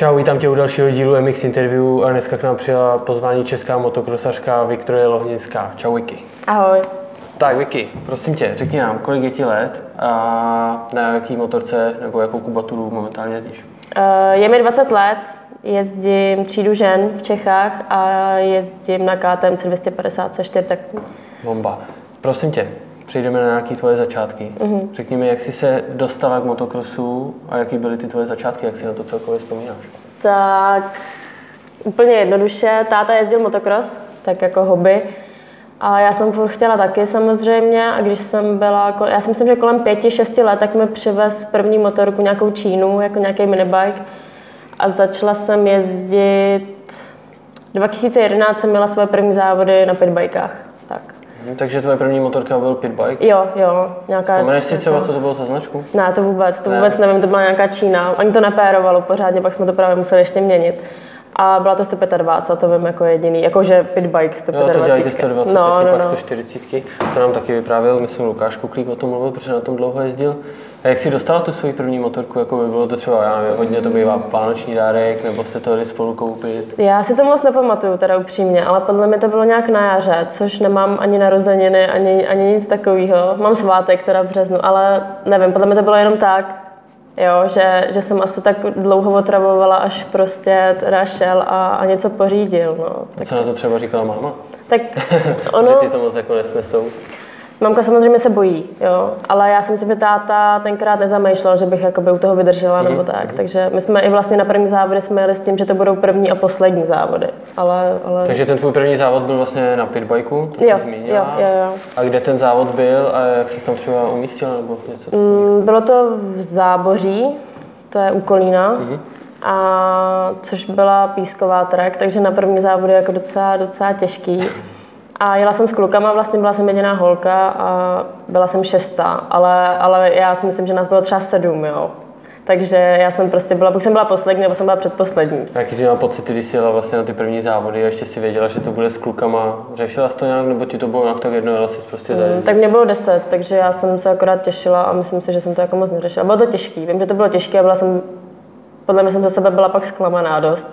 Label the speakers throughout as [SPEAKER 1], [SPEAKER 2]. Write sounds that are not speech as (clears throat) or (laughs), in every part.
[SPEAKER 1] Čau, vítám tě u dalšího dílu MX Interview a dneska k nám přijela pozvání česká motokrosařka Viktorie Lohninská. Čau Vicky.
[SPEAKER 2] Ahoj.
[SPEAKER 1] Tak Vicky, prosím tě, řekni nám, kolik je ti let a na jaký motorce nebo jakou kubaturu momentálně jezdíš?
[SPEAKER 2] Eh, Je mi 20 let, jezdím třídu žen v Čechách a jezdím na KTM 250 4 tak
[SPEAKER 1] Bomba. Prosím tě, přejdeme na nějaké tvoje začátky. Mm-hmm. Řekni mi, jak jsi se dostala k motokrosu a jaký byly ty tvoje začátky, jak si na to celkově vzpomínáš?
[SPEAKER 2] Tak úplně jednoduše, táta jezdil motocross, tak jako hobby. A já jsem furt chtěla taky samozřejmě a když jsem byla, já si myslím, že kolem pěti, šesti let, tak mi přivez první motorku, nějakou Čínu, jako nějaký minibike. A začala jsem jezdit, 2011 jsem měla svoje první závody na pitbajkách. Tak.
[SPEAKER 1] Hm, takže tvoje první motorka byl pitbike.
[SPEAKER 2] Jo, jo, nějaká...
[SPEAKER 1] Vzpomeneš si třeba, co to bylo za značku?
[SPEAKER 2] Ne, to vůbec, to
[SPEAKER 1] Ne.
[SPEAKER 2] vůbec nevím, to byla nějaká Čína. Ani to nepérovalo pořádně, pak jsme to právě museli ještě měnit. A byla to 125, to vím jako jediný, jakože pitbike 125.
[SPEAKER 1] Jo, to dělají ty 120,
[SPEAKER 2] no, no,
[SPEAKER 1] pak
[SPEAKER 2] no.
[SPEAKER 1] 140. To nám taky vyprávěl, myslím, Lukáš Kuklík o tom mluvil, protože na tom dlouho jezdil. A jak jsi dostala tu svoji první motorku, jako by bylo to třeba, já nevím, hodně to bývá vánoční dárek, nebo jste to jeli spolu koupit?
[SPEAKER 2] Já si to moc nepamatuju, teda upřímně, ale podle mě to bylo nějak na jaře, což nemám ani narozeniny, ani, ani nic takového. Mám svátek teda v březnu, ale nevím, podle mě to bylo jenom tak, jo, že, že jsem asi tak dlouho otravovala, až prostě teda šel a, a něco pořídil. No.
[SPEAKER 1] A co na to třeba říkala máma?
[SPEAKER 2] Tak (laughs)
[SPEAKER 1] Že
[SPEAKER 2] ono,
[SPEAKER 1] ty to moc jako nesnesou.
[SPEAKER 2] Mamka samozřejmě se bojí, jo, ale já si myslím, že táta tenkrát nezamýšlel, že bych jakoby u toho vydržela nebo tak, takže my jsme i vlastně na první závody jsme jeli s tím, že to budou první a poslední závody, ale, ale...
[SPEAKER 1] Takže ten tvůj první závod byl vlastně na pitbajku, to
[SPEAKER 2] Jo,
[SPEAKER 1] jsi zmínila.
[SPEAKER 2] jo, jo, jo.
[SPEAKER 1] A kde ten závod byl a jak jsi tam třeba umístila nebo něco?
[SPEAKER 2] Mm, Bylo to v Záboří, to je u Kolína, a což byla písková trek, takže na první závody jako docela, docela těžký. (laughs) A jela jsem s klukama, vlastně byla jsem jediná holka a byla jsem šestá, ale, ale já si myslím, že nás bylo třeba sedm, jo. Takže já jsem prostě byla, buď jsem byla poslední, nebo jsem byla předposlední.
[SPEAKER 1] A jaký jsi měla pocit, když jsi jela vlastně na ty první závody a ještě si věděla, že to bude s klukama? Řešila jsi to nějak, nebo ti to bylo nějak tak jedno, jela jsi prostě za
[SPEAKER 2] Mm, Tak mě bylo deset, takže já jsem se akorát těšila a myslím si, že jsem to jako moc neřešila. Bylo to těžký, vím, že to bylo těžké a byla jsem, podle mě jsem za sebe byla pak zklamaná dost,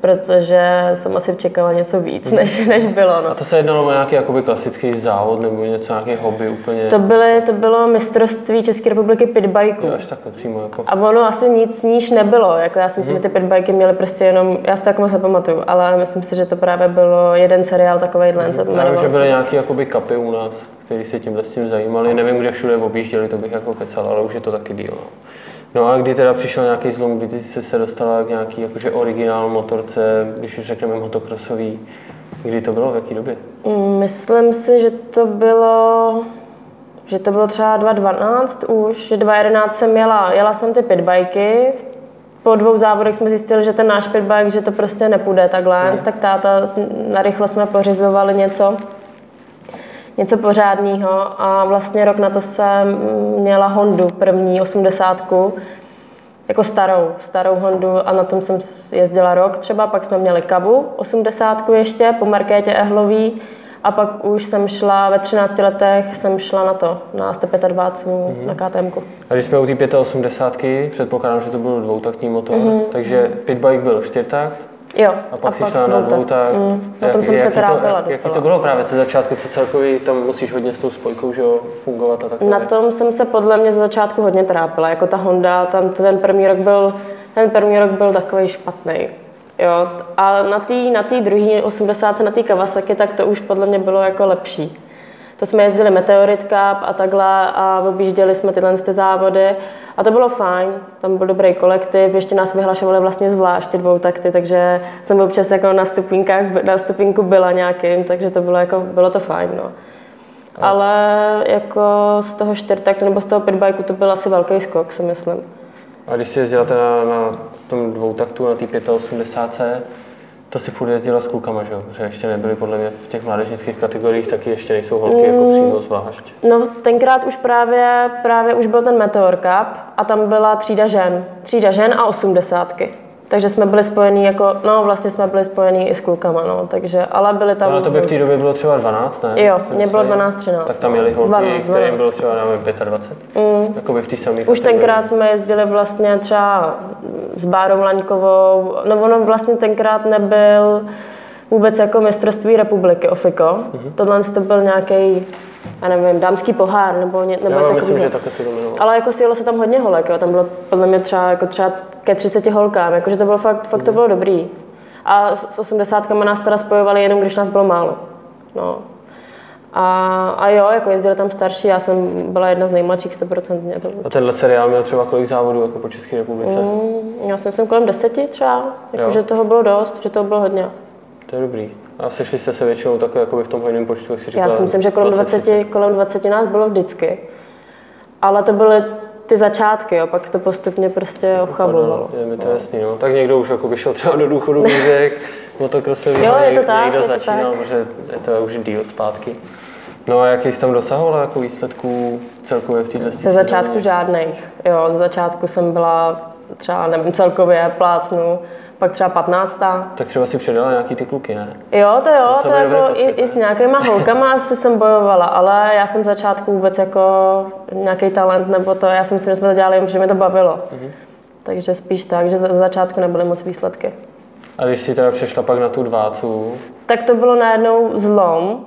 [SPEAKER 2] protože jsem asi čekala něco víc, než, než bylo.
[SPEAKER 1] A
[SPEAKER 2] No.
[SPEAKER 1] to se jednalo o nějaký jakoby klasický závod nebo něco, nějaký hobby úplně?
[SPEAKER 2] To, byly, to bylo mistrovství České republiky pitbajků.
[SPEAKER 1] Jo, až takhle přímo jako.
[SPEAKER 2] A ono asi nic níž nebylo, jako já si myslím, že ty pitbajky měly prostě jenom, já si to jako moc nepamatuju, ale myslím si, že to právě bylo jeden seriál takovejhle, to
[SPEAKER 1] Já vím, že byly nějaký jakoby kapy u nás, kteří se tímhle s tím zajímali. Nevím, kde všude objížděli, to bych jako kecal, ale už je to taky díl. No. No a kdy teda přišel nějaký zlom, kdy ty jsi se dostala k nějaký jakože originál motorce, když už řekneme motocrossový, kdy to bylo, v jaký době?
[SPEAKER 2] Mm, Myslím si, že to bylo, že to bylo třeba 2012 už, že 2011 jsem jela, jela jsem ty pitbajky, po dvou závodech jsme zjistili, že ten náš pitbike, že to prostě nepůjde takhle, tak táta narychlo jsme pořizovali něco, něco pořádného a vlastně rok na to jsem měla Hondu, první osmdesátku, jako starou, starou Hondu a na tom jsem jezdila rok třeba, pak jsme měli Kavu, 80 ještě po Markétě Ehlový a pak už jsem šla ve 13 letech, jsem šla na to, na 125 mm-hmm. na KTM.
[SPEAKER 1] A když jsme u té 85, předpokládám, že to byl dvoutaktní motor, mm-hmm. takže pitbike byl čtyřtakt,
[SPEAKER 2] Jo.
[SPEAKER 1] a pak si šla na
[SPEAKER 2] dvoutakt.
[SPEAKER 1] dvoutakt.
[SPEAKER 2] Mm, tom
[SPEAKER 1] Jak-
[SPEAKER 2] jsem se
[SPEAKER 1] jaký to,
[SPEAKER 2] trápila
[SPEAKER 1] jak, jaký to bylo právě ze začátku, co celkově tam musíš hodně s tou spojkou že jo, fungovat a takhle.
[SPEAKER 2] Na tom jsem se podle mě ze začátku hodně trápila, jako ta Honda, tam ten první rok byl, ten první rok byl takový špatný. Jo, a na té na tý druhé 80 na té Kawasaki, tak to už podle mě bylo jako lepší. To jsme jezdili Meteorit Cup a takhle a objížděli jsme tyhle ty závody a to bylo fajn, tam byl dobrý kolektiv, ještě nás vyhlašovali vlastně zvlášť ty dvou takty, takže jsem občas jako na stupínkách, na stupínku byla nějakým, takže to bylo jako, bylo to fajn, no. Ale jako z toho čtyřtaktu nebo z toho pitbajku to byl asi velký skok, si myslím.
[SPEAKER 1] A když jsi jezdila teda na tom dvoutaktu, na té 85, to si furt jezdila s klukama, že jo? Protože ještě nebyly podle mě v těch mládežnických kategoriích, taky ještě nejsou holky
[SPEAKER 2] Mm.
[SPEAKER 1] jako přímo zvlášť.
[SPEAKER 2] No tenkrát už právě, právě už byl ten Meteor Cup a tam byla třída žen. Třída žen a osmdesátky. Takže jsme byli spojení jako, no vlastně jsme byli spojení i s klukama, no, takže, ale byli tam...
[SPEAKER 1] Ale to by v té době bylo třeba 12, ne?
[SPEAKER 2] Jo, mě bylo
[SPEAKER 1] myslím.
[SPEAKER 2] 12, 13,
[SPEAKER 1] Tak tam
[SPEAKER 2] no.
[SPEAKER 1] měli holky,
[SPEAKER 2] 12,
[SPEAKER 1] kterým
[SPEAKER 2] 12.
[SPEAKER 1] bylo třeba, nevím, 25. Mm. Jakoby v té samé
[SPEAKER 2] Už tenkrát jsme jezdili vlastně třeba s Bárou Laňkovou. No ono vlastně tenkrát nebyl vůbec jako mistrovství republiky Ofiko. Mm-hmm. Tohle to byl nějaký, já nevím, dámský pohár nebo, ně, nebo
[SPEAKER 1] Já myslím, že takhle se to jmenovalo.
[SPEAKER 2] ale jako sjelo se tam hodně holek, jo. tam bylo podle mě třeba, jako třeba ke 30 holkám, jakože to bylo fakt, fakt to bylo dobrý. A s 80 nás teda spojovali jenom, když nás bylo málo. No. A, a jo, jako jezdili tam starší, já jsem byla jedna z nejmladších 100%. To,
[SPEAKER 1] A tenhle seriál měl třeba kolik závodů jako po České republice?
[SPEAKER 2] mm, já myslím kolem deseti třeba,
[SPEAKER 1] Jo.
[SPEAKER 2] jako, že toho bylo dost, že toho bylo hodně.
[SPEAKER 1] To je dobrý. A sešli jste se většinou takhle jako v tom hojném počtu, jak si říkala?
[SPEAKER 2] Já si myslím, že kolem 20,
[SPEAKER 1] 30.
[SPEAKER 2] kolem 20 nás bylo vždycky. Ale to byly ty začátky, jo, pak to postupně prostě ochabovalo.
[SPEAKER 1] Je mi to jasný, no. Tak někdo už jako vyšel třeba do důchodu (laughs) věk, motokrosový,
[SPEAKER 2] Jo, je to
[SPEAKER 1] někdo,
[SPEAKER 2] tak,
[SPEAKER 1] někdo
[SPEAKER 2] je to
[SPEAKER 1] začínal,
[SPEAKER 2] tak.
[SPEAKER 1] protože je to už díl zpátky. No a jaký jsi tam dosahovala jako výsledků celkově v této
[SPEAKER 2] Ze začátku žádných. Jo, ze začátku jsem byla třeba, nevím, celkově plácnu, pak třeba 15.
[SPEAKER 1] Tak třeba si předala nějaký ty kluky, ne?
[SPEAKER 2] Jo, to jo,
[SPEAKER 1] To
[SPEAKER 2] to, jako i,
[SPEAKER 1] pocit,
[SPEAKER 2] i, s nějakýma holkama (laughs) asi jsem bojovala, ale já jsem v začátku vůbec jako nějaký talent nebo to, já si myslím, že jsme to dělali, jen, protože mě to bavilo.
[SPEAKER 1] Mhm.
[SPEAKER 2] Takže spíš tak, že ze začátku nebyly moc výsledky.
[SPEAKER 1] A když si teda přešla pak na tu dvácu,
[SPEAKER 2] Tak to bylo najednou zlom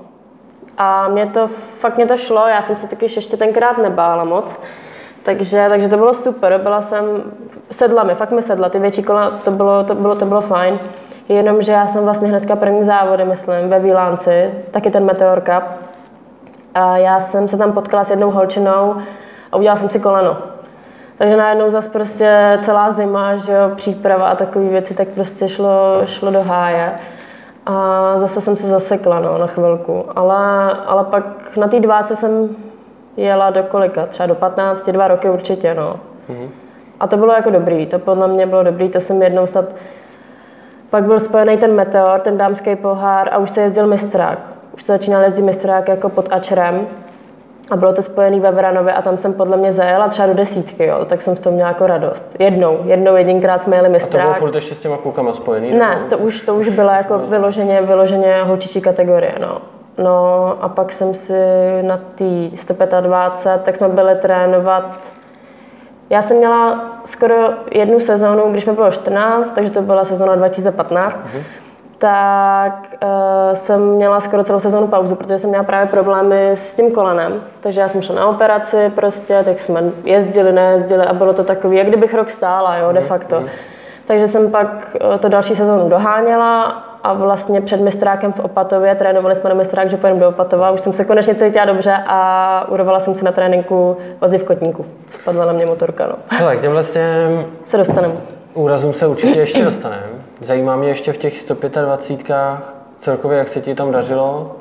[SPEAKER 2] a mě to, fakt mě to šlo, já jsem se taky ještě tenkrát nebála moc. Takže, takže to bylo super, byla jsem, sedla mi, fakt mi sedla, ty větší kola, to bylo, to bylo, to bylo fajn. Jenomže já jsem vlastně hnedka první závody, myslím, ve Výlánci, taky ten Meteor Cup. A já jsem se tam potkala s jednou holčinou a udělala jsem si koleno. Takže najednou zase prostě celá zima, že jo, příprava a takové věci, tak prostě šlo, šlo do háje. A zase jsem se zasekla no, na chvilku. Ale, ale pak na té dváce jsem jela do kolika? Třeba do 15, dva roky určitě. No. A to bylo jako dobrý, to podle mě bylo dobrý, to jsem jednou snad... Pak byl spojený ten Meteor, ten dámský pohár a už se jezdil mistrák. Už se začínal jezdit mistrák jako pod Ačerem. A bylo to spojený ve Vranově a tam jsem podle mě zajela třeba do desítky, jo, tak jsem z toho měla jako radost. Jednou, jednou jedinkrát jsme jeli
[SPEAKER 1] to bylo
[SPEAKER 2] mistrák.
[SPEAKER 1] furt ještě s těma klukama spojený?
[SPEAKER 2] Ne,
[SPEAKER 1] nebo-
[SPEAKER 2] to už, to už byla jako vyloženě, vyloženě holčičí kategorie, no. No a pak jsem si na té 125, tak jsme byli trénovat. Já jsem měla skoro jednu sezónu, když mi bylo 14, takže to byla sezóna 2015, tak uh, jsem měla skoro celou sezónu pauzu, protože jsem měla právě problémy s tím kolenem. Takže já jsem šla na operaci prostě, tak jsme jezdili, nejezdili a bylo to takový, jak kdybych rok stála, jo, de facto. Takže jsem pak eh, to další sezónu doháněla a vlastně před mistrákem v Opatově, trénovali jsme na mistrák, že pojedeme do Opatova, už jsem se konečně cítila dobře a urvala jsem si na tréninku vazy v kotníku. Spadla na mě motorka, no.
[SPEAKER 1] Hele, k těm (laughs)
[SPEAKER 2] Se dostaneme.
[SPEAKER 1] úrazům se určitě ještě (clears throat) dostaneme. Zajímá mě ještě v těch 125 celkově, jak se ti tam dařilo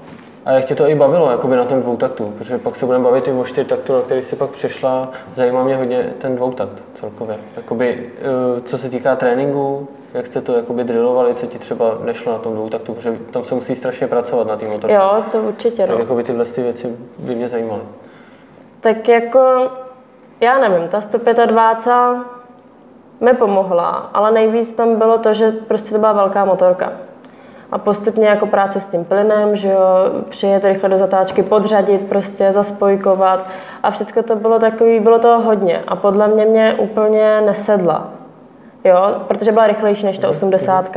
[SPEAKER 1] a jak tě to i bavilo jakoby na tom dvoutaktu, protože pak se budeme bavit i o čtyřtaktu, na který si pak přešla. Zajímá mě hodně ten dvoutakt celkově. Jakoby, eh, co se týká tréninku, jak jste to jakoby drillovali, co ti třeba nešlo na tom dvoutaktu, protože tam se musí strašně pracovat na té motorce.
[SPEAKER 2] Jo, to určitě,
[SPEAKER 1] Tak
[SPEAKER 2] no.
[SPEAKER 1] jakoby tyhle ty věci by mě zajímaly.
[SPEAKER 2] Tak jako, já nevím, ta 125 mi pomohla, ale nejvíc tam bylo to, že prostě to byla velká motorka. A postupně jako práce s tím plynem, že jo, přijet rychle do zatáčky, podřadit, prostě zaspojkovat a všechno to bylo takový, bylo toho hodně a podle mě mě úplně nesedla. Jo, protože byla rychlejší než ta 80,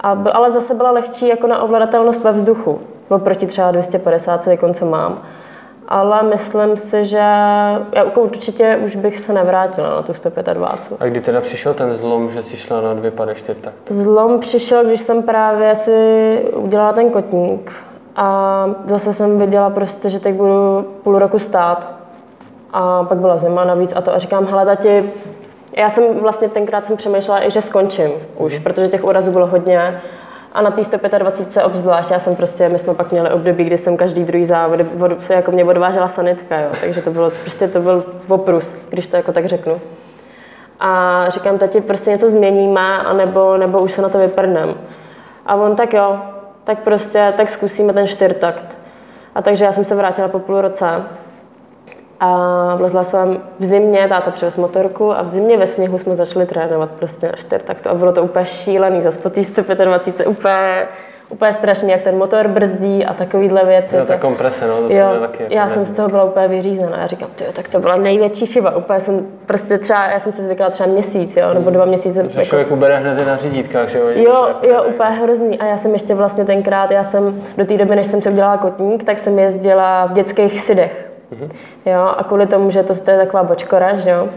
[SPEAKER 2] a, byl- ale zase byla lehčí jako na ovladatelnost ve vzduchu, oproti třeba 250, jak co mám. Ale myslím si, že já jako určitě už bych se nevrátila na tu 125.
[SPEAKER 1] A kdy teda přišel ten zlom, že jsi šla na dvě pade čtyřtakt?
[SPEAKER 2] Zlom přišel, když jsem právě si udělala ten kotník a zase jsem viděla prostě, že teď budu půl roku stát. A pak byla zima navíc a to a říkám, hele tati, já jsem vlastně tenkrát jsem přemýšlela i, že skončím už, protože těch úrazů bylo hodně. A na té 125 obzvlášť, já jsem prostě, my jsme pak měli období, kdy jsem každý druhý závod, vodu, se jako mě odvážela sanitka, jo, takže to bylo, prostě to byl oprus, když to jako tak řeknu. A říkám, tati, prostě něco změníme, anebo, nebo už se na to vyprdnem. A on tak jo, tak prostě, tak zkusíme ten čtyřtakt. A takže já jsem se vrátila po půl roce a vlezla jsem v zimě, táta přivez motorku a v zimě ve sněhu jsme začali trénovat prostě na čtyřtaktu a bylo to úplně šílený, zase po té 125 úplně, úplně strašný, jak ten motor brzdí a takovýhle věci.
[SPEAKER 1] Jo, ta komprese, no, to
[SPEAKER 2] jo,
[SPEAKER 1] jsem taky jako
[SPEAKER 2] já jsem z toho byla úplně vyřízená. Já říkám, tyjo, tak to byla největší chyba. Úplně jsem prostě třeba, já jsem si zvykla třeba měsíc, jo, nebo dva měsíce.
[SPEAKER 1] Že
[SPEAKER 2] Jako,
[SPEAKER 1] člověk ubere hned na řídítkách, že jo?
[SPEAKER 2] Jo, jo, úplně hrozný. A já jsem ještě vlastně tenkrát, já jsem do té doby, než jsem si udělala kotník, tak jsem jezdila v dětských sidech. Jo, a kvůli tomu, že to, to je taková bočkora, že jo.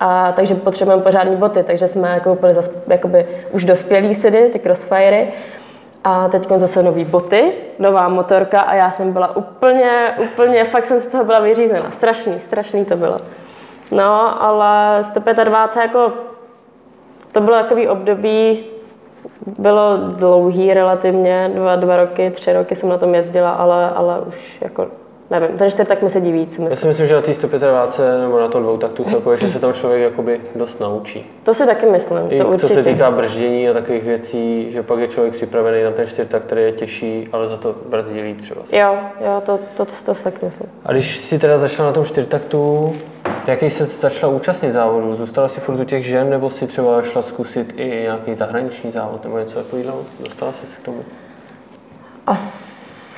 [SPEAKER 2] A takže potřebujeme pořádné boty, takže jsme jako koupili zas, jakoby už dospělý sidy, ty crossfiry. A teď zase nový boty, nová motorka a já jsem byla úplně, úplně, fakt jsem z toho byla vyřízená. Strašný, strašný to bylo. No, ale 125 jako, to bylo takový období, bylo dlouhý relativně, dva, dva roky, tři roky jsem na tom jezdila, ale, ale už jako, nevím, ten čtyř tak mi sedí víc,
[SPEAKER 1] Já
[SPEAKER 2] myslím.
[SPEAKER 1] si myslím, že na té 125 nebo na tom dvoutaktu celkově, že se tam člověk jakoby dost naučí.
[SPEAKER 2] To si taky myslím,
[SPEAKER 1] I
[SPEAKER 2] to
[SPEAKER 1] co
[SPEAKER 2] určitě.
[SPEAKER 1] se týká brždění a takových věcí, že pak je člověk připravený na ten čtyřtakt, který je těžší, ale za to brzdí líp třeba.
[SPEAKER 2] Jo, jo, to, to, to, to si taky myslím.
[SPEAKER 1] A když jsi teda začala na tom čtyřtaktu, jaký se začala účastnit závodu? Zůstala jsi furt u těch žen, nebo si třeba šla zkusit i nějaký zahraniční závod nebo něco takového? Dostala jsi se k tomu?
[SPEAKER 2] Asi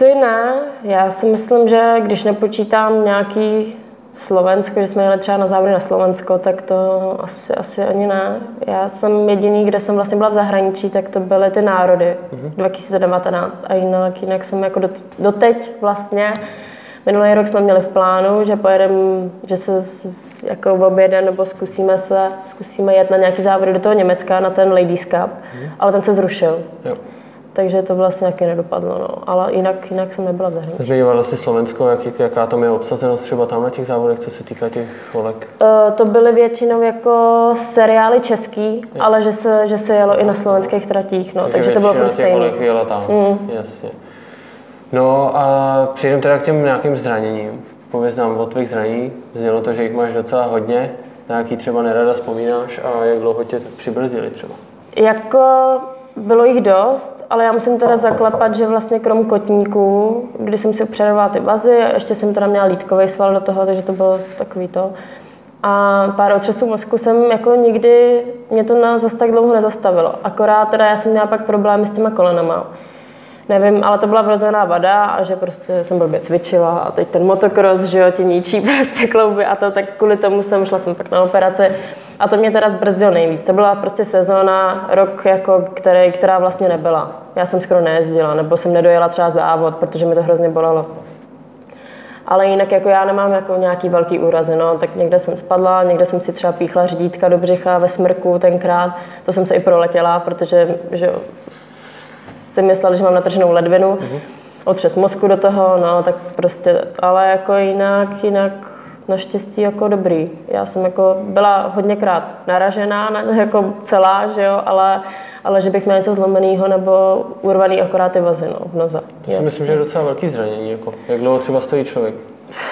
[SPEAKER 2] ne. Já si myslím, že když nepočítám nějaký Slovensko, že jsme jeli třeba na závody na Slovensko, tak to asi, asi ani ne. Já jsem jediný, kde jsem vlastně byla v zahraničí, tak to byly ty národy 2019 a jinak, jinak jsem jako dot, doteď vlastně Minulý rok jsme měli v plánu, že pojedeme, že se jako objede nebo zkusíme se, zkusíme jet na nějaký závody do toho Německa, na ten Ladies Cup, ale ten se zrušil.
[SPEAKER 1] Jo.
[SPEAKER 2] Takže to vlastně nějaký nedopadlo, no. Ale jinak, jinak jsem nebyla v zahraničí.
[SPEAKER 1] Zmiňovala jsi Slovensko, jak, jaká tam je obsazenost třeba tam na těch závodech, co se týká těch volek?
[SPEAKER 2] Eh, To byly většinou jako seriály český, ale že se, že se jelo i na slovenských tratích, no, takže, to bylo furt
[SPEAKER 1] těch
[SPEAKER 2] stejný.
[SPEAKER 1] volek jela tam, jasně. No a přijdeme teda k těm nějakým zraněním. Pověz nám o tvých zranění. Znělo to, že jich máš docela hodně. Na jaký třeba nerada vzpomínáš a jak dlouho tě přibrzdili třeba?
[SPEAKER 2] Jako bylo jich dost, ale já musím teda zaklapat, že vlastně krom kotníků, kdy jsem si upředovala ty vazy, ještě jsem teda měla lítkový sval do toho, takže to bylo takový to. A pár otřesů mozku jsem jako nikdy, mě to na zas tak dlouho nezastavilo. Akorát teda já jsem měla pak problémy s těma kolenama. Nevím, ale to byla vrozená vada a že prostě jsem blbě cvičila a teď ten motocross, že jo, ti ničí (laughs) prostě klouby a to, tak kvůli tomu jsem šla jsem pak na operaci a to mě teda zbrzdilo nejvíc. To byla prostě sezóna, rok, jako, který, která vlastně nebyla. Já jsem skoro nejezdila, nebo jsem nedojela třeba závod, protože mi to hrozně bolelo. Ale jinak jako já nemám jako nějaký velký úrazy, no, tak někde jsem spadla, někde jsem si třeba píchla řídítka do břicha ve smrku tenkrát, to jsem se i proletěla, protože že si mysleli, že mám natrženou ledvinu, mm-hmm. otřes mozku do toho, no, tak prostě, ale jako jinak, jinak naštěstí jako dobrý. Já jsem jako byla hodněkrát naražená, na, (laughs) jako celá, že jo, ale, ale že bych měla něco zlomeného nebo urvaný akorát ty vazy, no, v noze.
[SPEAKER 1] To si myslím, že je docela velký zranění. Jako. Jak dlouho třeba stojí člověk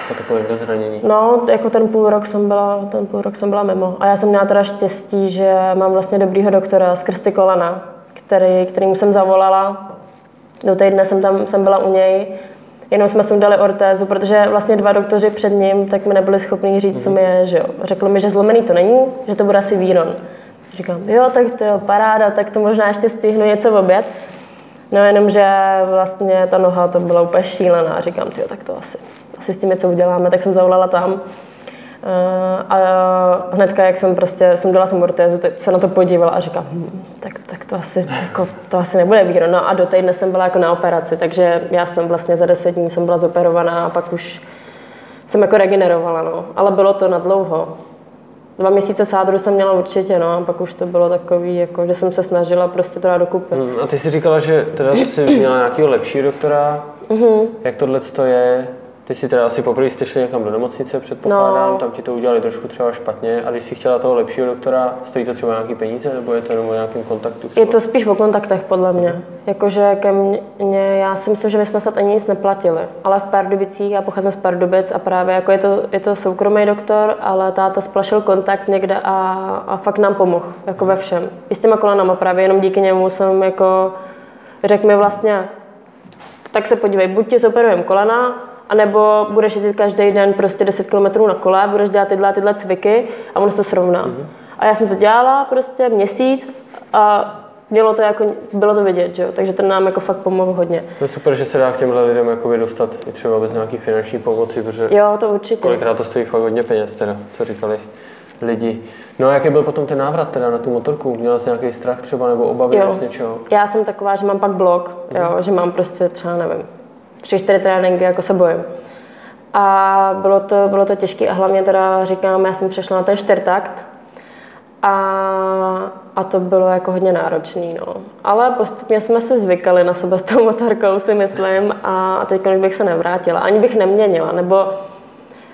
[SPEAKER 1] po takovém zranění?
[SPEAKER 2] No, jako ten půl rok jsem byla, ten půl rok jsem byla mimo. A já jsem měla teda štěstí, že mám vlastně dobrýho doktora skrz ty kolena, který, kterým jsem zavolala. Do týdne jsem tam jsem byla u něj. Jenom jsme sundali ortézu, protože vlastně dva doktoři před ním tak mi nebyli schopni říct, co mi je, že jo. Řekl mi, že zlomený to není, že to bude asi víron. Říkám, jo, tak to je paráda, tak to možná ještě stihnu něco v oběd. No jenom, že vlastně ta noha to byla úplně šílená. Říkám, jo, tak to asi, asi s tím něco uděláme. Tak jsem zavolala tam. Eh, A hnedka, jak jsem prostě sundala jsem ortézu, tak se na to podívala a říkám, hm, tak, tak to, asi, jako, to asi nebude víro. No a do týdne jsem byla jako na operaci, takže já jsem vlastně za deset dní jsem byla zoperovaná a pak už jsem jako regenerovala, no. Ale bylo to na dlouho. Dva měsíce sádru jsem měla určitě, no, a pak už to bylo takový, jako, že jsem se snažila prostě to dát dokupy.
[SPEAKER 1] Hmm, a ty jsi říkala, že teda jsi měla nějakého lepšího doktora.
[SPEAKER 2] Mhm.
[SPEAKER 1] Jak tohle to je? Ty si teda asi poprvé jste šli někam do nemocnice, předpokládám,
[SPEAKER 2] No.
[SPEAKER 1] tam ti to udělali trošku třeba špatně. A když si chtěla toho lepšího doktora, stojí to třeba nějaký peníze, nebo je to jenom o nějakém kontaktu? Třeba?
[SPEAKER 2] Je to spíš o kontaktech, podle mě. Jakože ke mně, já si myslím, že my jsme snad ani nic neplatili. Ale v Pardubicích, já pocházím z Pardubic a právě jako je to, je to soukromý doktor, ale táta splašil kontakt někde a, a fakt nám pomohl, jako ve všem. I s těma kolenama právě, jenom díky němu jsem jako, řekl mi vlastně, tak se podívej, buď ti zoperujeme kolena, anebo budeš jezdit každý den prostě 10 km na kole, budeš dělat tyhle, tyhle cviky a ono se to srovná. A já jsem to dělala prostě měsíc a mělo to jako, bylo to vidět, že jo? takže ten nám jako fakt pomohl hodně.
[SPEAKER 1] To je super, že se dá k těmhle lidem jakoby dostat i třeba bez nějaký finanční pomoci, protože
[SPEAKER 2] Jo, to určitě.
[SPEAKER 1] kolikrát to stojí fakt hodně peněz teda, co říkali lidi. No a jaký byl potom ten návrat teda na tu motorku? Měla jsi nějaký strach třeba nebo obavy z něčeho?
[SPEAKER 2] Já jsem taková, že mám pak blok, jo, že mám prostě třeba, nevím, tři, čtyři tréninky, jako se bojím. A bylo to, bylo to těžké a hlavně teda říkám, já jsem přešla na ten čtyřtakt a, a to bylo jako hodně náročný, no. Ale postupně jsme se zvykali na sebe s tou motorkou, si myslím, a teď bych se nevrátila, ani bych neměnila, nebo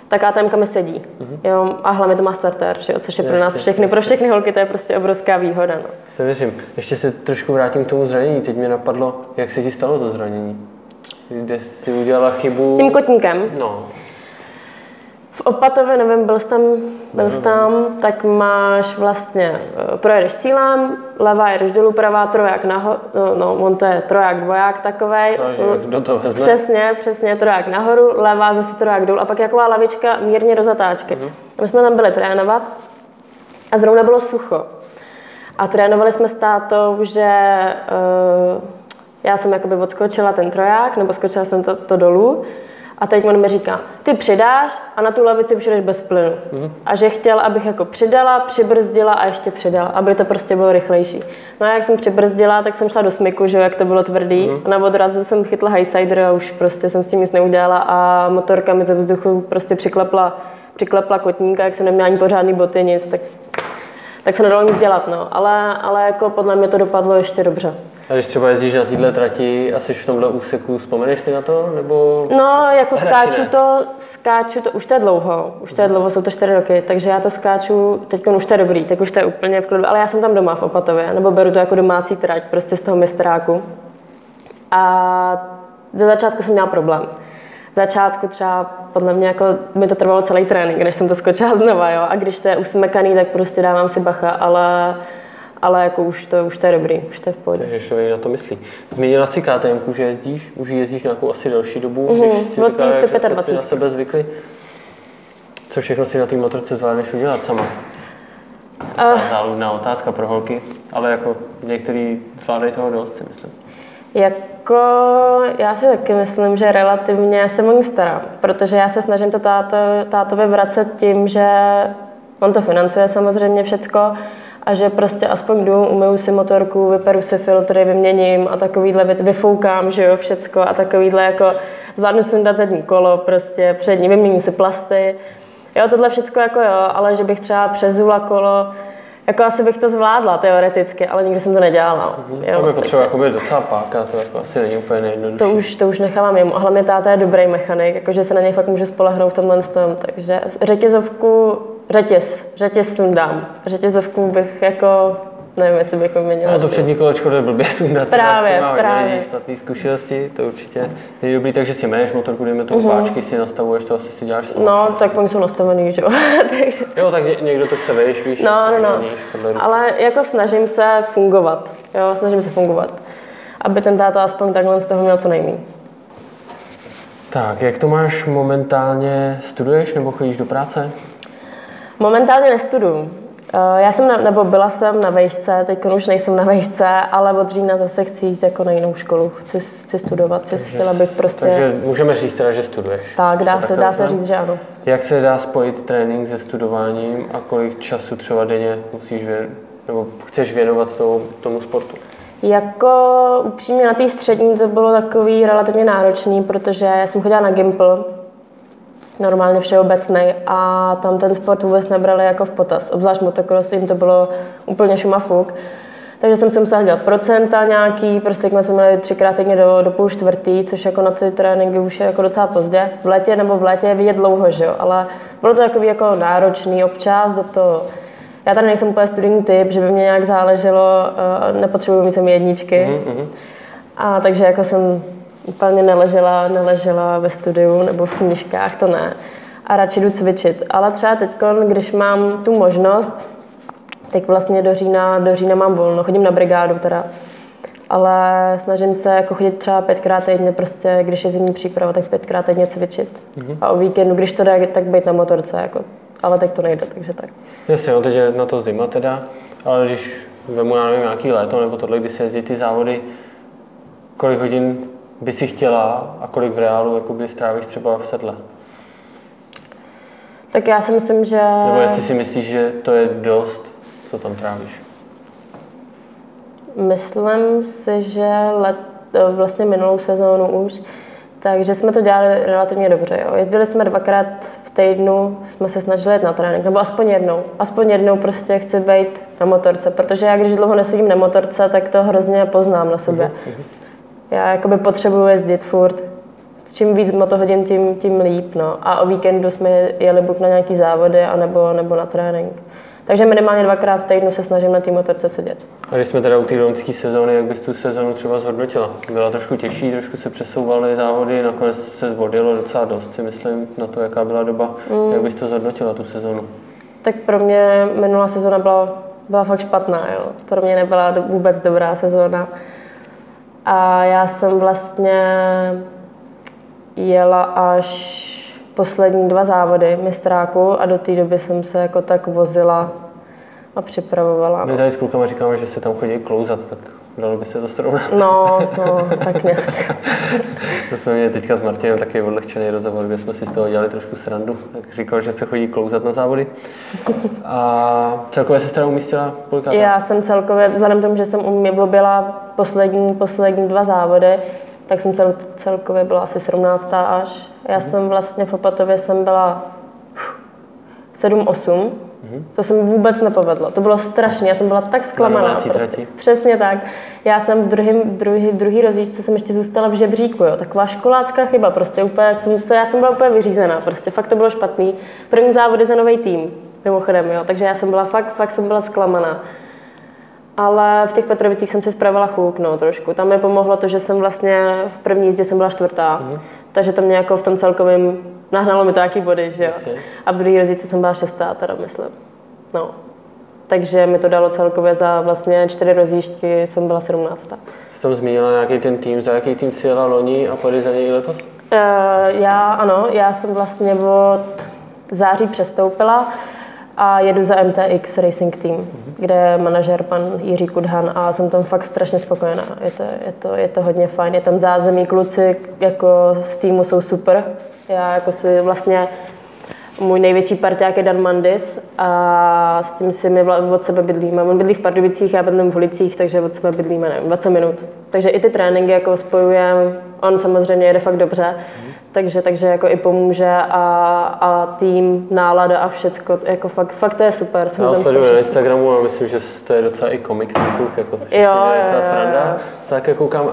[SPEAKER 2] ta KTM mi sedí, jo, a hlavně to má starter, že jo, což je pro nás
[SPEAKER 1] Jasně,
[SPEAKER 2] všechny, pro
[SPEAKER 1] jasně.
[SPEAKER 2] všechny holky to je prostě obrovská výhoda, no.
[SPEAKER 1] To věřím. Ještě se trošku vrátím k tomu zranění. Teď mě napadlo, jak se ti stalo to zranění? Kde jsi udělala chybu?
[SPEAKER 2] S tím kotníkem,
[SPEAKER 1] No,
[SPEAKER 2] V Opatově, nevím, byl jsi tam, byl jsi tam, tak máš vlastně, eh, projedeš cílem, levá jedeš dolů, pravá troják nahoru, no, no, on to je troják, dvoják takovej.
[SPEAKER 1] kdo to vezme.
[SPEAKER 2] Přesně, přesně, troják nahoru, levá zase troják dolů a pak jaková lavička mírně do zatáčky. A my jsme tam byli trénovat a zrovna bylo sucho. A trénovali jsme s tátou, že uh, já jsem jakoby odskočila ten troják, nebo skočila jsem to, to dolů. A teď on mi říká, ty přidáš a na tu lavici už jdeš bez plynu. A že chtěl, abych jako přidala, přibrzdila a ještě přidala, aby to prostě bylo rychlejší. No a jak jsem přibrzdila, tak jsem šla do smyku, že jo, jak to bylo tvrdý. A na odrazu jsem chytla highsider a už prostě jsem s tím nic neudělala a motorka mi ze vzduchu prostě přiklepla, přiklepla kotníka, jak jsem neměla ani pořádný boty, nic, tak tak se nedalo nic dělat, no. Ale, ale jako podle mě to dopadlo ještě dobře.
[SPEAKER 1] A když třeba jezdíš na téhle trati a jsi v tomhle úseku, vzpomeneš si na to? Nebo
[SPEAKER 2] No, jako skáču
[SPEAKER 1] ne.
[SPEAKER 2] to, skáču to, už to je dlouho, už to je dlouho, jsou to čtyři roky, takže já to skáču, teď už to je dobrý, tak už to je úplně v klidu, ale já jsem tam doma v Opatově, nebo beru to jako domácí trať, prostě z toho mistráku. A ze začátku jsem měla problém. Začátku třeba podle mě jako mi to trvalo celý trénink, než jsem to skočila znova, jo. A když to je usmekaný, tak prostě dávám si bacha, ale, ale jako už to, už to je dobrý, už to je v pohodě.
[SPEAKER 1] takže člověk na to myslí. Změnila si KTM, že jezdíš? Už jezdíš nějakou asi delší dobu, mm-hmm. když si
[SPEAKER 2] od
[SPEAKER 1] říkala, jak jste si
[SPEAKER 2] 125.
[SPEAKER 1] na sebe zvykli? Co všechno si na té motorce zvládneš udělat sama?
[SPEAKER 2] Uh,
[SPEAKER 1] Záludná otázka pro holky, ale jako některý zvládají toho dost, si myslím.
[SPEAKER 2] Jako, já si taky myslím, že relativně se o ní starám, protože já se snažím to táto, tátovi vracet tím, že on to financuje samozřejmě všecko a že prostě aspoň jdu, umyju si motorku, vyperu si filtry, vyměním a takovýhle věci, vyfoukám, že jo, všecko a takovýhle jako zvládnu sundat zadní kolo, prostě přední, vyměním si plasty. Jo, tohle všecko jako jo, ale že bych třeba přezula kolo, jako asi bych to zvládla teoreticky, ale nikdy jsem to nedělala. Jo,
[SPEAKER 1] to by
[SPEAKER 2] takže-
[SPEAKER 1] potřeba jakoby docela páka, to jako asi není úplně nejjednodušší.
[SPEAKER 2] to už, to už nechávám jemu. A hlavně táta je dobrý mechanik, jakože se na něj fakt můžu spolehnout v tomhle tom. Takže řetězovku, řetěz, řetěz sundám. Řetězovku bych jako, nevím, jestli bych vyměnila.
[SPEAKER 1] No to přední kolečko jde blbě sundat.
[SPEAKER 2] Právě,
[SPEAKER 1] má
[SPEAKER 2] právě.
[SPEAKER 1] lidí špatný zkušenosti, to určitě není dobrý, takže si meješ motorku, dejme tomu páčky, si nastavuješ, to asi si děláš sama.
[SPEAKER 2] No, tak oni jsou nastavený, že jo. (laughs) Takže,
[SPEAKER 1] Jo, tak ně- někdo to chce vejš, víš,
[SPEAKER 2] no, no, no. Ale jako snažím se fungovat. Jo, snažím se fungovat. Aby ten táta aspoň takhle z toho měl co nejméně.
[SPEAKER 1] Tak, jak to máš momentálně? Studuješ nebo chodíš do práce?
[SPEAKER 2] Momentálně nestuduju. Eh, Já jsem, na, nebo byla jsem na vejšce, teď už nejsem na vejšce, ale od října zase chci jít jako na jinou školu. Chci, chci studovat, chci, chtěla bych prostě...
[SPEAKER 1] Takže můžeme říct teda, že studuješ.
[SPEAKER 2] tak, dá se, dá se říct, že ano.
[SPEAKER 1] Jak se dá spojit trénink se studováním a kolik času třeba denně musíš věn, nebo chceš věnovat tomu, tomu sportu?
[SPEAKER 2] Jako upřímně na té střední to bylo takový relativně náročný, protože já jsem chodila na Gimple, normálně všeobecný a tam ten sport vůbec nebrali jako v potaz. Obzvlášť motocross jim to bylo úplně šumafuk. Takže jsem si musela dělat procenta nějaký, prostě jak jsme měli třikrát týdně do, do půl čtvrtý, což jako na ty tréninky už je jako docela pozdě. V létě nebo v létě je vidět dlouho, že jo, ale bylo to takový jako náročný občas do toho. Já tady nejsem úplně studijní typ, že by mě nějak záleželo, uh, nepotřebuji mít sem jedničky.
[SPEAKER 1] Mhm.
[SPEAKER 2] A takže jako jsem úplně neležela, neležela ve studiu nebo v knížkách, to ne. A radši jdu cvičit. Ale třeba teď, když mám tu možnost, tak vlastně do října, do října mám volno, chodím na brigádu teda. Ale snažím se jako chodit třeba pětkrát týdně, prostě, když je zimní příprava, tak pětkrát týdně cvičit. A o víkendu, když to jde, tak být na motorce. Jako. Ale teď to nejde, takže tak.
[SPEAKER 1] Jasně, no teď je na to zima teda, ale když vemu, já nevím, nějaký léto nebo tohle, kdy se jezdí ty závody, kolik hodin by si chtěla a kolik v reálu jakoby strávíš třeba v sedle?
[SPEAKER 2] Tak já si myslím, že...
[SPEAKER 1] Nebo jestli si myslíš, že to je dost, co tam trávíš?
[SPEAKER 2] Myslím si, že let, vlastně minulou sezónu už, takže jsme to dělali relativně dobře. Jo. Jezdili jsme dvakrát v týdnu, jsme se snažili jít na trénink, nebo aspoň jednou. Aspoň jednou prostě chci být na motorce, protože já když dlouho nesedím na motorce, tak to hrozně poznám na sobě. Mm-hmm. Já jakoby potřebuji jezdit furt. Čím víc motohodin, tím, tím líp. No. A o víkendu jsme jeli buď na nějaký závody, anebo, nebo na trénink. Takže minimálně dvakrát v týdnu se snažím na té motorce sedět.
[SPEAKER 1] A když jsme teda u té loňské sezóny, jak bys tu sezónu třeba zhodnotila? Byla trošku těžší, trošku se přesouvaly závody, nakonec se odjelo docela dost, si myslím, na to, jaká byla doba. Mm. Jak bys to zhodnotila, tu sezónu?
[SPEAKER 2] Tak pro mě minulá sezóna byla, byla fakt špatná. Jo. Pro mě nebyla vůbec dobrá sezóna. A já jsem vlastně jela až poslední dva závody mistráku a do té doby jsem se jako tak vozila a připravovala.
[SPEAKER 1] My tady s klukama říkáme, že se tam chodí klouzat, tak dalo by se to srovnat.
[SPEAKER 2] No, no, tak nějak. (laughs)
[SPEAKER 1] to jsme měli teďka s Martinem taky odlehčený rozhovor, kde jsme si z toho dělali trošku srandu. Tak říkal, že se chodí klouzat na závody. A celkově se teda umístila kolikátá?
[SPEAKER 2] Já jsem celkově, vzhledem tomu, že jsem objela poslední, poslední dva závody, tak jsem cel, celkově byla asi 17. až. Já mm-hmm. jsem vlastně v Opatově jsem byla 7-8. Mm-hmm. To se mi vůbec nepovedlo. To bylo strašné. Já jsem byla tak zklamaná. Prostě. Přesně tak. Já jsem v druhém, druhý, druhý rozjížďce jsem ještě zůstala v žebříku. Jo. Taková školácká chyba. Prostě úplně jsem se, já jsem byla úplně vyřízená. Prostě fakt to bylo špatný. První závody za nový tým. Mimochodem, jo. Takže já jsem byla fakt, fakt jsem byla zklamaná. Ale v těch Petrovicích jsem si zpravila chůk, no, trošku. Tam mi pomohlo to, že jsem vlastně v první jízdě jsem byla čtvrtá. Mm. Takže to mě jako v tom celkovém nahnalo mi to nějaký body, že jo. A v druhé rozdíce jsem byla šestá, teda myslím. No. Takže mi to dalo celkově za vlastně čtyři rozjížďky, jsem byla sedmnáctá.
[SPEAKER 1] Jsi tam zmínila nějaký ten tým, za jaký tým si jela loni a pojď za něj letos? Uh,
[SPEAKER 2] já ano, já jsem vlastně od září přestoupila a jedu za MTX Racing Team, mm-hmm. kde je manažer pan Jiří Kudhan a jsem tam fakt strašně spokojená. Je to, je to, je to hodně fajn. Je tam zázemí, kluci jako z týmu jsou super. Já jako si vlastně můj největší parťák je Dan Mandis a s tím si my od sebe bydlíme. On bydlí v Pardubicích, já bydlím v Ulicích, takže od sebe bydlíme nevím, 20 minut. Takže i ty tréninky jako spojujeme. On samozřejmě jede fakt dobře. Mm takže, takže jako i pomůže a, a tým, nálada a všecko, jako fakt, fakt to je super.
[SPEAKER 1] Jsem Já sleduju na Instagramu a myslím, že to je docela i komik ten kluk, jako, že jo, si docela jo, sranda. Jo. Koukám, uh,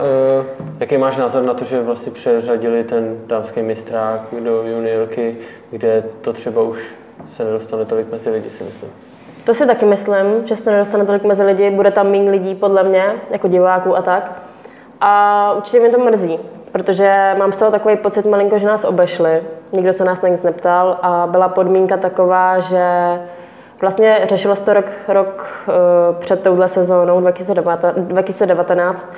[SPEAKER 1] jaký máš názor na to, že vlastně přeřadili ten dámský mistrák do juniorky, kde to třeba už se nedostane tolik mezi lidi, si myslím.
[SPEAKER 2] To si taky myslím, že se to nedostane tolik mezi lidi, bude tam méně lidí podle mě, jako diváků a tak. A určitě mě to mrzí, protože mám z toho takový pocit malinko, že nás obešli. Nikdo se nás na nic neptal a byla podmínka taková, že vlastně řešilo se to rok, rok uh, před touhle sezónou 2019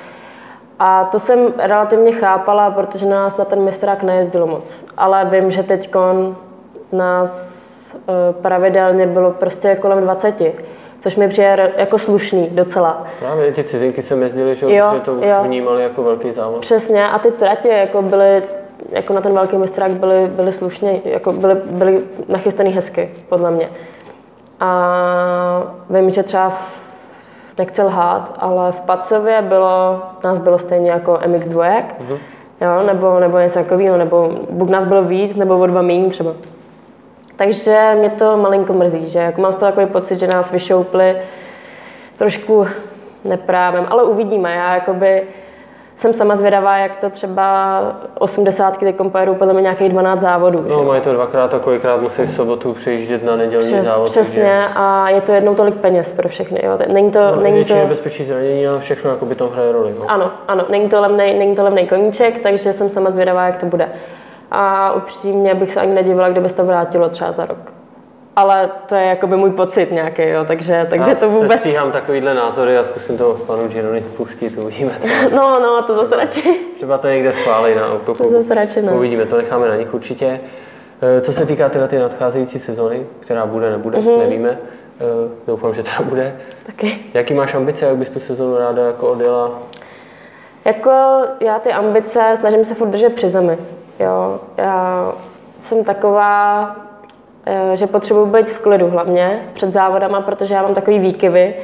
[SPEAKER 2] a to jsem relativně chápala, protože nás na ten mistrák nejezdilo moc. Ale vím, že teď nás uh, pravidelně bylo prostě kolem 20 což mi přijde jako slušný docela.
[SPEAKER 1] Právě ty cizinky se jezdili, že, jo, že to už jo. vnímali jako velký závod.
[SPEAKER 2] Přesně a ty tratě jako byly jako na ten velký mistrák byly, byly slušně, jako byly, byly nachystaný hezky, podle mě. A vím, že třeba v, nechci lhát, ale v Pacově bylo, nás bylo stejně jako MX dvojek, mm-hmm. jo, nebo, nebo něco takového, nebo buď nás bylo víc, nebo o dva méně třeba. Takže mě to malinko mrzí, že jako mám z toho takový pocit, že nás vyšoupli trošku neprávem, ale uvidíme. Já jakoby jsem sama zvědavá, jak to třeba 80 ty pojedou podle mě nějakých 12 závodů.
[SPEAKER 1] No, že? mají to dvakrát a kolikrát musí v sobotu přejíždět na nedělní Přes, závod.
[SPEAKER 2] Přesně takže... a je to jednou tolik peněz pro všechny. Jo. Není to,
[SPEAKER 1] no,
[SPEAKER 2] není to...
[SPEAKER 1] bezpečí zranění a všechno jako by to hraje roli. No.
[SPEAKER 2] Ano, ano, není to, levnej, není to levnej koníček, takže jsem sama zvědavá, jak to bude a upřímně bych se ani nedivila, kdyby se to vrátilo třeba za rok. Ale to je jakoby můj pocit nějaký, jo, takže, takže
[SPEAKER 1] Já
[SPEAKER 2] to vůbec...
[SPEAKER 1] Já se takovýhle názory a zkusím to panu Gironi pustit, uvidíme.
[SPEAKER 2] Co. (laughs) No, no, to zase radši.
[SPEAKER 1] Třeba to někde schválí na autopu.
[SPEAKER 2] To zase radši ne.
[SPEAKER 1] Uvidíme, to necháme na nich určitě. Eh, co se týká tyhle ty nadcházející sezony, která bude, nebude, mm-hmm. nevíme, Eh, doufám, že teda bude.
[SPEAKER 2] Taky.
[SPEAKER 1] Jaký máš ambice, jak bys tu sezonu ráda jako odjela?
[SPEAKER 2] Jako já ty ambice snažím se furt držet při zemi. Jo. Já jsem taková, eh, že potřebuji být v klidu hlavně před závodama, protože já mám takový výkyvy.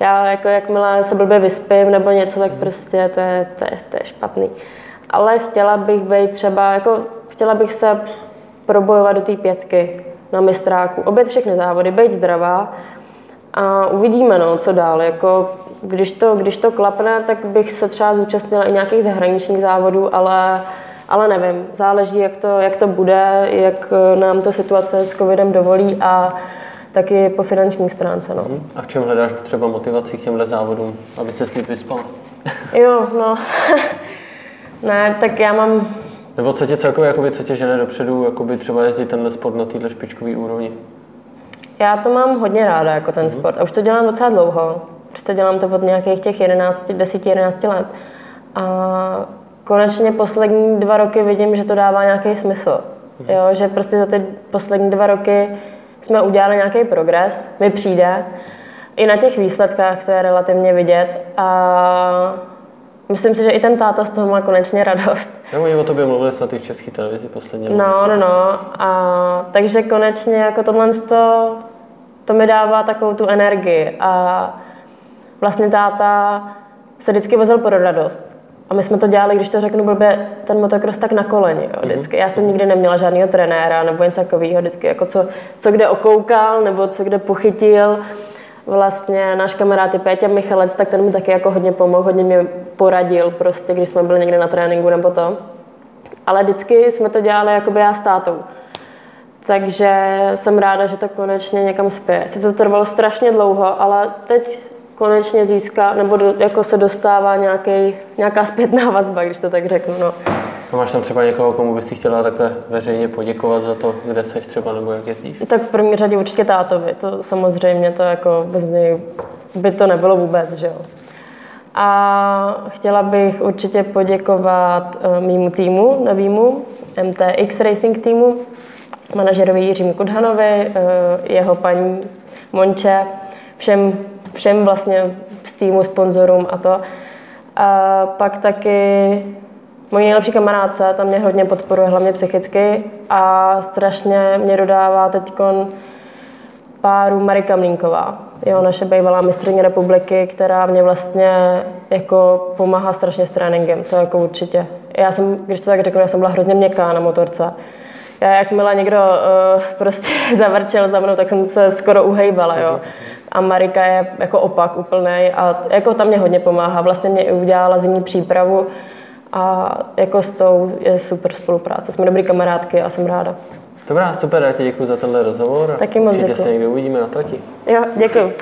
[SPEAKER 2] Já jako jakmile se blbě vyspím nebo něco, tak prostě to je, to je, to je špatný. Ale chtěla bych být třeba, jako chtěla bych se probojovat do té pětky na mistráku, obět všechny závody, být zdravá a uvidíme, no, co dál. Jako, když, to, když to klapne, tak bych se třeba zúčastnila i nějakých zahraničních závodů, ale, ale nevím, záleží, jak to, jak to bude, jak nám to situace s covidem dovolí a taky po finanční stránce. No.
[SPEAKER 1] A v čem hledáš třeba motivaci k těmhle závodům, aby se líp vyspala?
[SPEAKER 2] Jo, no. (laughs) ne, tak já mám
[SPEAKER 1] nebo co tě celkově, jakoby, co tě žene dopředu, jakoby třeba jezdit tenhle sport na této špičkové úrovni?
[SPEAKER 2] Já to mám hodně ráda, jako ten mm-hmm. sport. A už to dělám docela dlouho. Prostě dělám to od nějakých těch 11, 10-11 let. A konečně poslední dva roky vidím, že to dává nějaký smysl. Mm-hmm. Jo, že prostě za ty poslední dva roky jsme udělali nějaký progres, mi přijde. I na těch výsledkách to je relativně vidět. A myslím si, že i ten táta z toho má konečně radost.
[SPEAKER 1] No, oni o tobě mluvili snad i v české televizi posledně.
[SPEAKER 2] No, no, no. A, takže konečně jako tohle to, to mi dává takovou tu energii. A vlastně táta se vždycky vozil pro radost. A my jsme to dělali, když to řeknu blbě, ten motocross tak na koleni. Jo, mhm. vždycky. Já jsem nikdy neměla žádného trenéra nebo něco takového. Vždycky jako co, co kde okoukal nebo co kde pochytil vlastně náš kamarád je Péťa Michalec, tak ten mi taky jako hodně pomohl, hodně mě poradil prostě, když jsme byli někde na tréninku nebo to. Ale vždycky jsme to dělali jakoby já s tátou. Takže jsem ráda, že to konečně někam spěje. Sice to trvalo strašně dlouho, ale teď konečně získá, nebo do, jako se dostává nějaký, nějaká zpětná vazba, když to tak řeknu. No.
[SPEAKER 1] A máš tam třeba někoho, komu bys si chtěla takhle veřejně poděkovat za to, kde seš třeba nebo jak jezdíš?
[SPEAKER 2] Tak v první řadě určitě tátovi, to samozřejmě to jako bez něj by to nebylo vůbec, že jo. A chtěla bych určitě poděkovat uh, mýmu týmu, novýmu MTX Racing týmu, manažerovi Jiřímu Kudhanovi, uh, jeho paní Monče, všem, všem vlastně z týmu, sponzorům a to. A pak taky Moje nejlepší kamarádce, tam mě hodně podporuje, hlavně psychicky a strašně mě dodává teď páru Marika Mlínková, jo, naše bývalá mistrně republiky, která mě vlastně jako pomáhá strašně s tréninkem, to jako určitě. Já jsem, když to tak řeknu, já jsem byla hrozně měkká na motorce. Já jakmile někdo uh, prostě (laughs) zavrčel za mnou, tak jsem se skoro uhejbala, jo. A Marika je jako opak úplný a jako tam mě hodně pomáhá. Vlastně mě i udělala zimní přípravu, a jako s tou je super spolupráce. Jsme dobrý kamarádky a jsem ráda.
[SPEAKER 1] Dobrá, super, já ti děkuji za tenhle rozhovor.
[SPEAKER 2] Taky moc
[SPEAKER 1] děkuji. se někdy uvidíme na trati.
[SPEAKER 2] Jo, děkuji.